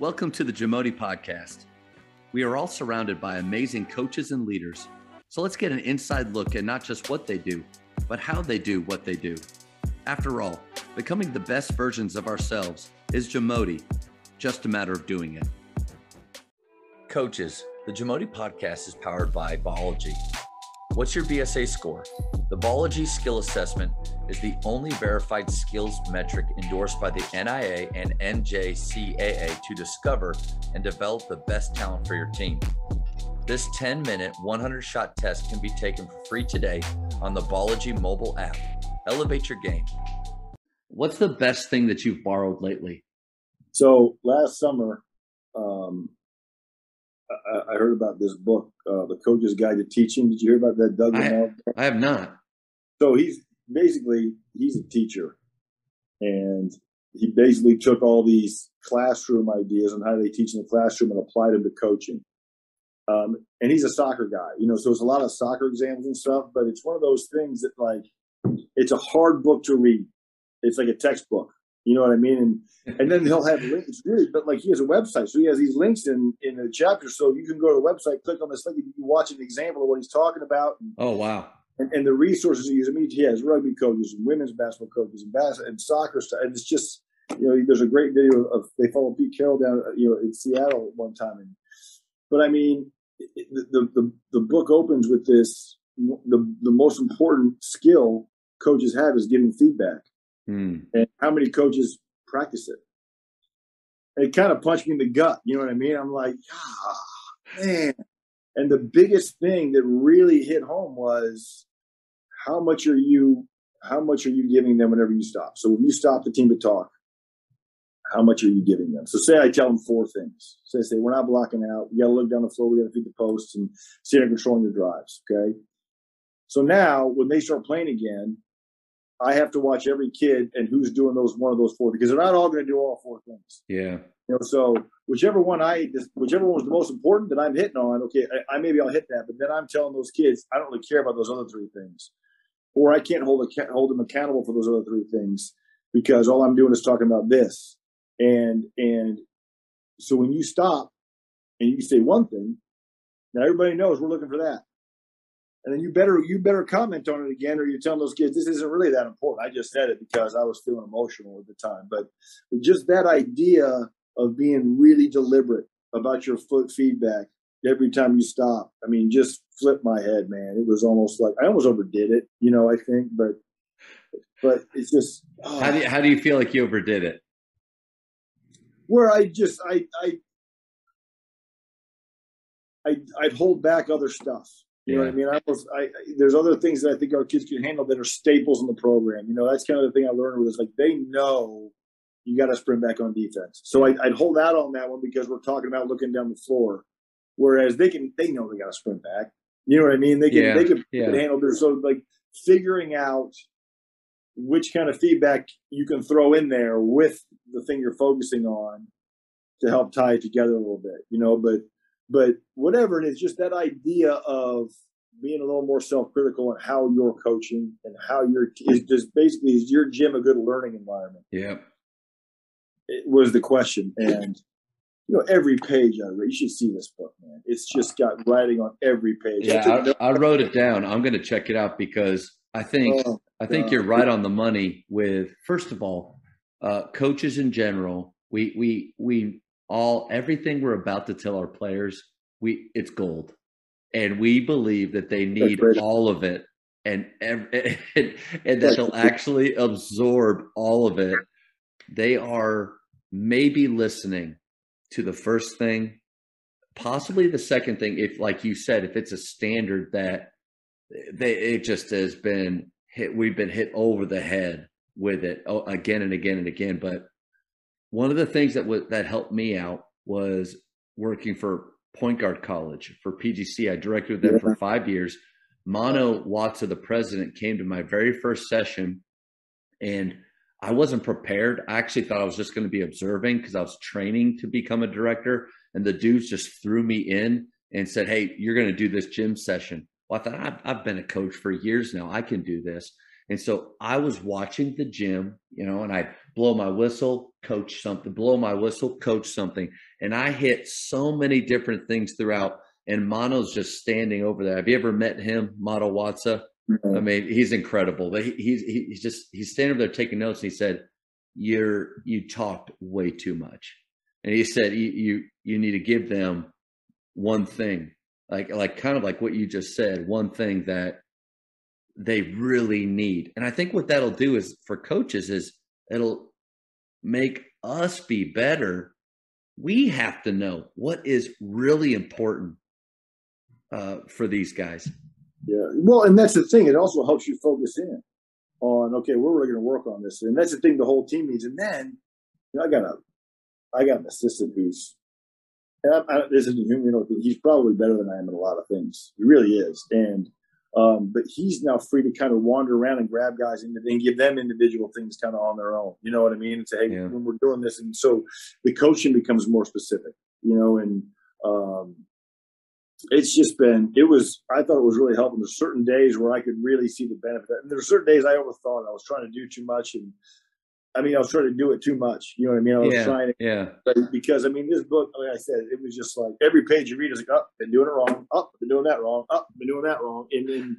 Welcome to the Jamodi Podcast. We are all surrounded by amazing coaches and leaders. So let's get an inside look at not just what they do, but how they do what they do. After all, becoming the best versions of ourselves is Jamodi, just a matter of doing it. Coaches, the Jamodi Podcast is powered by Biology. What's your BSA score? The Biology Skill Assessment is the only verified skills metric endorsed by the NAIA and NJCAA to discover and develop the best talent for your team. This 10 minute, 100 shot test can be taken for free today on the Biology mobile app. Elevate your game. What's the best thing that you've borrowed lately? So last summer, um, I, I, heard about this book, uh, The Coach's Guide to Teaching. Did you hear about that, Doug? I, I have not. So he's basically he's a teacher, and he basically took all these classroom ideas and how they teach in the classroom and applied them to coaching. Um, and he's a soccer guy, you know, so it's a lot of soccer exams and stuff. But it's one of those things that like it's a hard book to read. It's like a textbook. You know what I mean? And and then he'll have links, really, but like he has a website, so he has these links in in the chapter, so you can go to the website, click on this link, and you can watch an example of what he's talking about. Oh wow! And, and the resources he uses. I mean, he has rugby coaches, and women's basketball coaches, and bas- and soccer stuff. And it's just you know, there's a great video of they follow Pete Carroll down you know in Seattle one time, and but I mean, the the the book opens with this. The the most important skill coaches have is giving feedback Mm. And how many coaches practice it? It kind of punched me in the gut. You know what I mean? I'm like, ah, man. And the biggest thing that really hit home was how much are you how much are you giving them whenever you stop? So if you stop the team to talk, how much are you giving them? So say I tell them four things. Say, say we're not blocking out. You got to look down the floor. We got to feed the posts and see how controlling your drives. Okay. So now when they start playing again, I have to watch every kid and who's doing those one of those four because they're not all going to do all four things. Yeah. You know, so whichever one I, whichever one was the most important that I'm hitting on, okay, I, I maybe I'll hit that, but then I'm telling those kids I don't really care about those other three things, or I can't hold a, hold them accountable for those other three things because all I'm doing is talking about this, and and so when you stop and you say one thing, now everybody knows we're looking for that. And then you better you better comment on it again, or you're telling those kids this isn't really that important. I just said it because I was feeling emotional at the time, but just that idea of being really deliberate about your foot feedback every time you stop. I mean, just flipped my head, man. It was almost like I almost overdid it, you know. I think, but but it's just oh. how do you, how do you feel like you overdid it? Where I just I I I I'd hold back other stuff you know what I mean? I was, I, there's other things that I think our kids can handle that are staples in the program. You know, that's kind of the thing I learned with is like they know you got to sprint back on defense. So I, would hold out on that one because we're talking about looking down the floor, whereas they can they know they got to sprint back. You know what I mean? They can yeah. they can, yeah. handle their so like figuring out which kind of feedback you can throw in there with the thing you're focusing on to help tie it together a little bit. You know, but but whatever it is, just that idea of being a little more self-critical and how you're coaching and how you're is just basically is your gym a good learning environment? Yeah, it was the question, and you know every page I read. You should see this book, man. It's just got writing on every page. Yeah, I, I, wrote it down. I'm going to check it out because I think oh, I think God. you're right on the money. With first of all, uh, coaches in general, we we we all everything we're about to tell our players, we it's gold, and we believe that they need all of it, and and, and that they'll actually absorb all of it. They are maybe listening to the first thing, possibly the second thing. If, like you said, if it's a standard that they it just has been hit, we've been hit over the head with it oh, again and again and again, but one of the things that w- that helped me out was working for Point Guard College for PGC. I directed them yeah. for five years. Mano Watsa, the president, came to my very first session, and I wasn't prepared. I actually thought I was just going to be observing because I was training to become a director. And the dudes just threw me in and said, "Hey, you're going to do this gym session." Well, I thought I've, I've been a coach for years now. I can do this. And so I was watching the gym, you know, and I blow my whistle, coach something, blow my whistle, coach something. And I hit so many different things throughout. And Mano's just standing over there. Have you ever met him, Mano Watsa? Mm-hmm. I mean, he's incredible. But he, he's he's just he's standing there taking notes. And he said, "You're you talked way too much." And he said, "You you you need to give them one thing, like like kind of like what you just said, one thing that they really need. And I think what that'll do is for coaches is it'll make us be better. We have to know what is really important uh, for these guys. Yeah. Well, and that's the thing. It also helps you focus in on, okay, we're really going to work on this. And that's the thing the whole team needs. And then you know, I got a, I got an assistant who's, and I, I, this is, you know, he's probably better than I am in a lot of things. He really is. And um, but he's now free to kind of wander around and grab guys and, and give them individual things kind of on their own. You know what I mean? And say, hey, yeah. when we're doing this, and so the coaching becomes more specific. You know, and um, it's just been it was I thought it was really helpful. There's certain days where I could really see the benefit, and there were certain days I overthought I was trying to do too much and I mean, I was trying to do it too much. You know what I mean? I was yeah, trying to, yeah. Because I mean, this book, like I said, it was just like every page you read is like, oh, been doing it wrong. Oh, been doing that wrong. Oh, been doing that wrong. And then,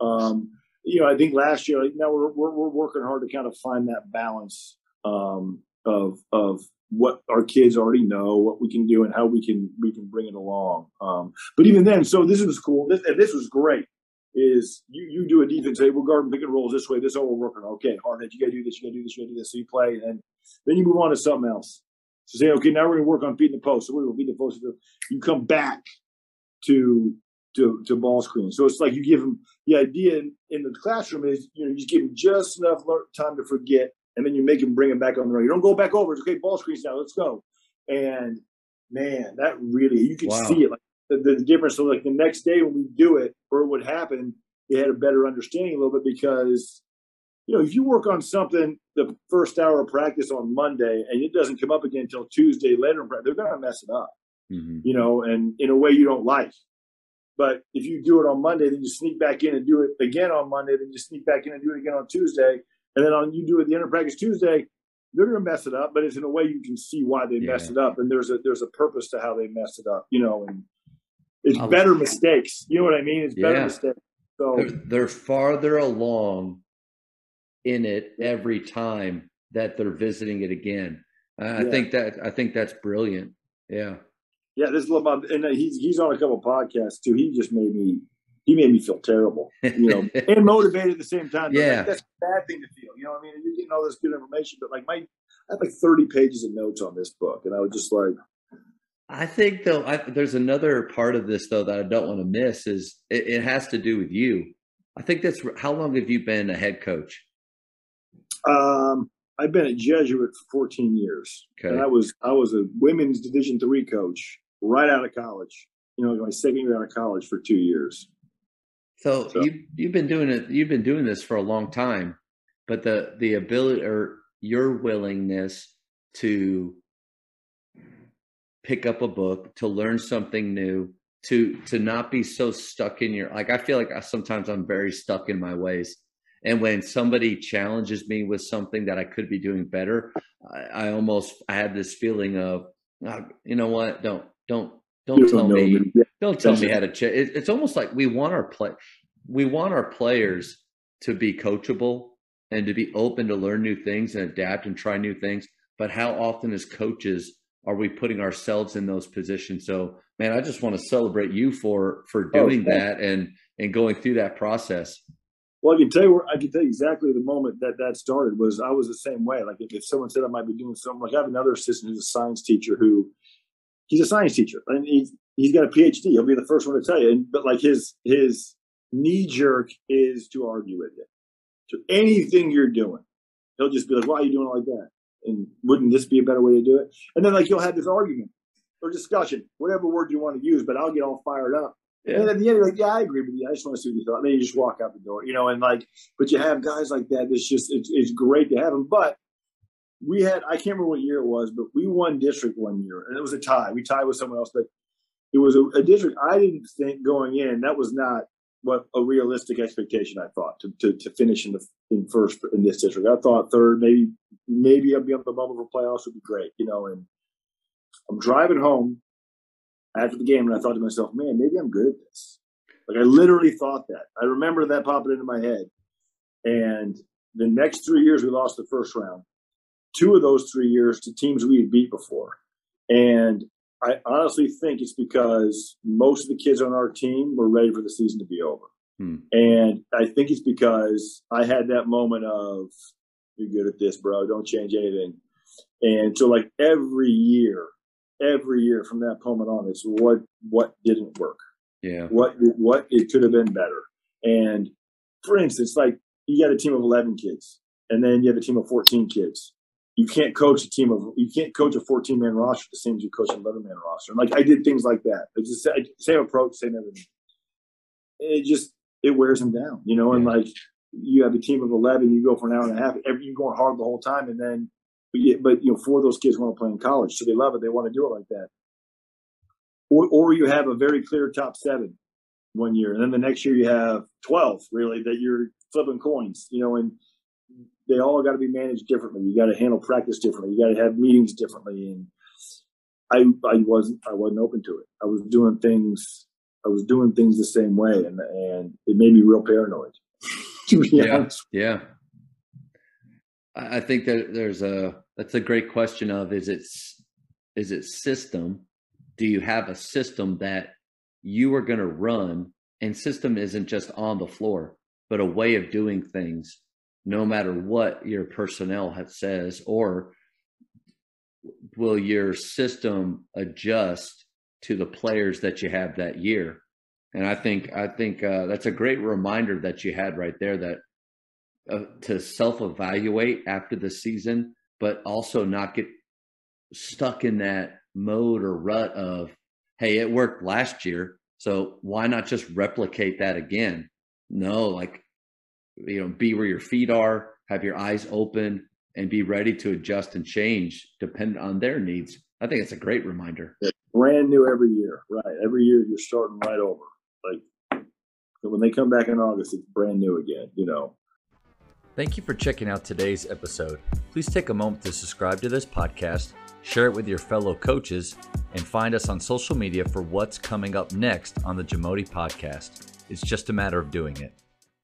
um, you know, I think last year, like now we're, we're, we're working hard to kind of find that balance um, of of what our kids already know, what we can do, and how we can we can bring it along. Um, but even then, so this was cool. This, and this was great is you you do a defense, hey, we're guarding pick and rolls this way, this is what we're working. Okay, hard you gotta do this, you gotta do this, you gotta do this. So you play and then you move on to something else. So say, okay, now we're gonna work on beating the post. So we're gonna beat the post. You come back to to to ball screen. So it's like you give them the idea in, in the classroom is you know you give them just enough time to forget, and then you make them bring them back on the road. You don't go back over. It's okay, ball screens now. Let's go. And man, that really you can wow. see it like the, the difference. So like the next day when we do it, or it would happen, they had a better understanding a little bit because you know if you work on something the first hour of practice on Monday and it doesn't come up again until Tuesday later they're going to mess it up. Mm-hmm. You know, and in a way you don't like. But if you do it on Monday, then you sneak back in and do it again on Monday, then you sneak back in and do it again on Tuesday, and then on you do it the end of practice Tuesday, they're going to mess it up. But it's in a way you can see why they yeah. messed it up, and there's a there's a purpose to how they messed it up. You know, and it's I'll, better mistakes. You know what I mean? It's better yeah. mistakes. So they're, they're farther along in it every time that they're visiting it again. I yeah. think that I think that's brilliant. Yeah. Yeah, this is about and uh, he's he's on a couple podcasts too. He just made me he made me feel terrible, you know, and motivated at the same time. Yeah, like, that's a bad thing to feel. You know, what I mean, you're getting all this good information, but like my, I have like 30 pages of notes on this book, and I was just like, I think though, I, there's another part of this though that I don't want to miss is it, it, has to do with you. I think that's how long have you been a head coach? Um, I've been a Jesuit for 14 years. Okay. And I was I was a women's Division three coach right out of college. You know, my second year out of college for two years. So, so you you've been doing it. You've been doing this for a long time, but the the ability or your willingness to pick up a book, to learn something new, to to not be so stuck in your like I feel like I, sometimes I'm very stuck in my ways. And when somebody challenges me with something that I could be doing better, I, I almost I have this feeling of, oh, you know what? Don't don't don't tell me don't tell me how to check. It, it's almost like we want our play we want our players to be coachable and to be open to learn new things and adapt and try new things. But how often as coaches are we putting ourselves in those positions? So, man, I just want to celebrate you for for oh, doing oh, that and and going through that process. Well, I can tell you, where, I can tell you exactly the moment that that started was I was the same way. Like if, if someone said I might be doing something, like I have another assistant who's a science teacher who he's a science teacher and he's he's got a PhD. He'll be the first one to tell you. And, but like his his knee jerk is to argue with you. So anything you're doing, he'll just be like, "Why are you doing it like that?" and wouldn't this be a better way to do it? And then like you'll have this argument or discussion, whatever word you want to use, but I'll get all fired up. Yeah. And at the end, like, yeah, I agree with you. I just want to see what you thought. Maybe you just walk out the door, you know, and like, but you have guys like that. It's just, it's, it's great to have them. But we had, I can't remember what year it was, but we won district one year and it was a tie. We tied with someone else, but it was a, a district I didn't think going in that was not what a realistic expectation I thought to, to, to finish in the in first in this district. I thought third, maybe maybe I'd be on the bubble for playoffs would be great, you know. And I'm driving home after the game, and I thought to myself, man, maybe I'm good at this. Like I literally thought that. I remember that popping into my head. And the next three years, we lost the first round. Two of those three years to teams we had beat before. And I honestly think it's because most of the kids on our team were ready for the season to be over. Hmm. And I think it's because I had that moment of, you're good at this, bro. Don't change anything. And so, like every year, every year from that moment on, it's what what didn't work. Yeah. What what it could have been better. And for instance, like you got a team of eleven kids, and then you have a team of fourteen kids you can't coach a team of you can't coach a 14 man roster the same as you coach an 11 man roster. And like I did things like that. It's the same approach, same everything. It just it wears them down, you know. And like you have a team of 11, you go for an hour and a half. Every, you're going hard the whole time, and then but, you, but you know four of those kids want to play in college, so they love it. They want to do it like that. Or or you have a very clear top seven one year, and then the next year you have 12 really that you're flipping coins, you know, and they all got to be managed differently. You got to handle practice differently. You got to have meetings differently. And I, I wasn't, I wasn't open to it. I was doing things, I was doing things the same way, and and it made me real paranoid. yeah, honest. yeah. I think that there's a that's a great question of is it is it system? Do you have a system that you are going to run? And system isn't just on the floor, but a way of doing things no matter what your personnel says, or will your system adjust to the players that you have that year? And I think I think uh, that's a great reminder that you had right there that uh, to self evaluate after the season, but also not get stuck in that mode or rut of, hey, it worked last year, so why not just replicate that again? No, like you know, be where your feet are, have your eyes open, and be ready to adjust and change depending on their needs. I think it's a great reminder. It's brand new every year, right? Every year you're starting right over. Like when they come back in August, it's brand new again, you know. Thank you for checking out today's episode. Please take a moment to subscribe to this podcast, share it with your fellow coaches, and find us on social media for what's coming up next on the Jamodi podcast. It's just a matter of doing it.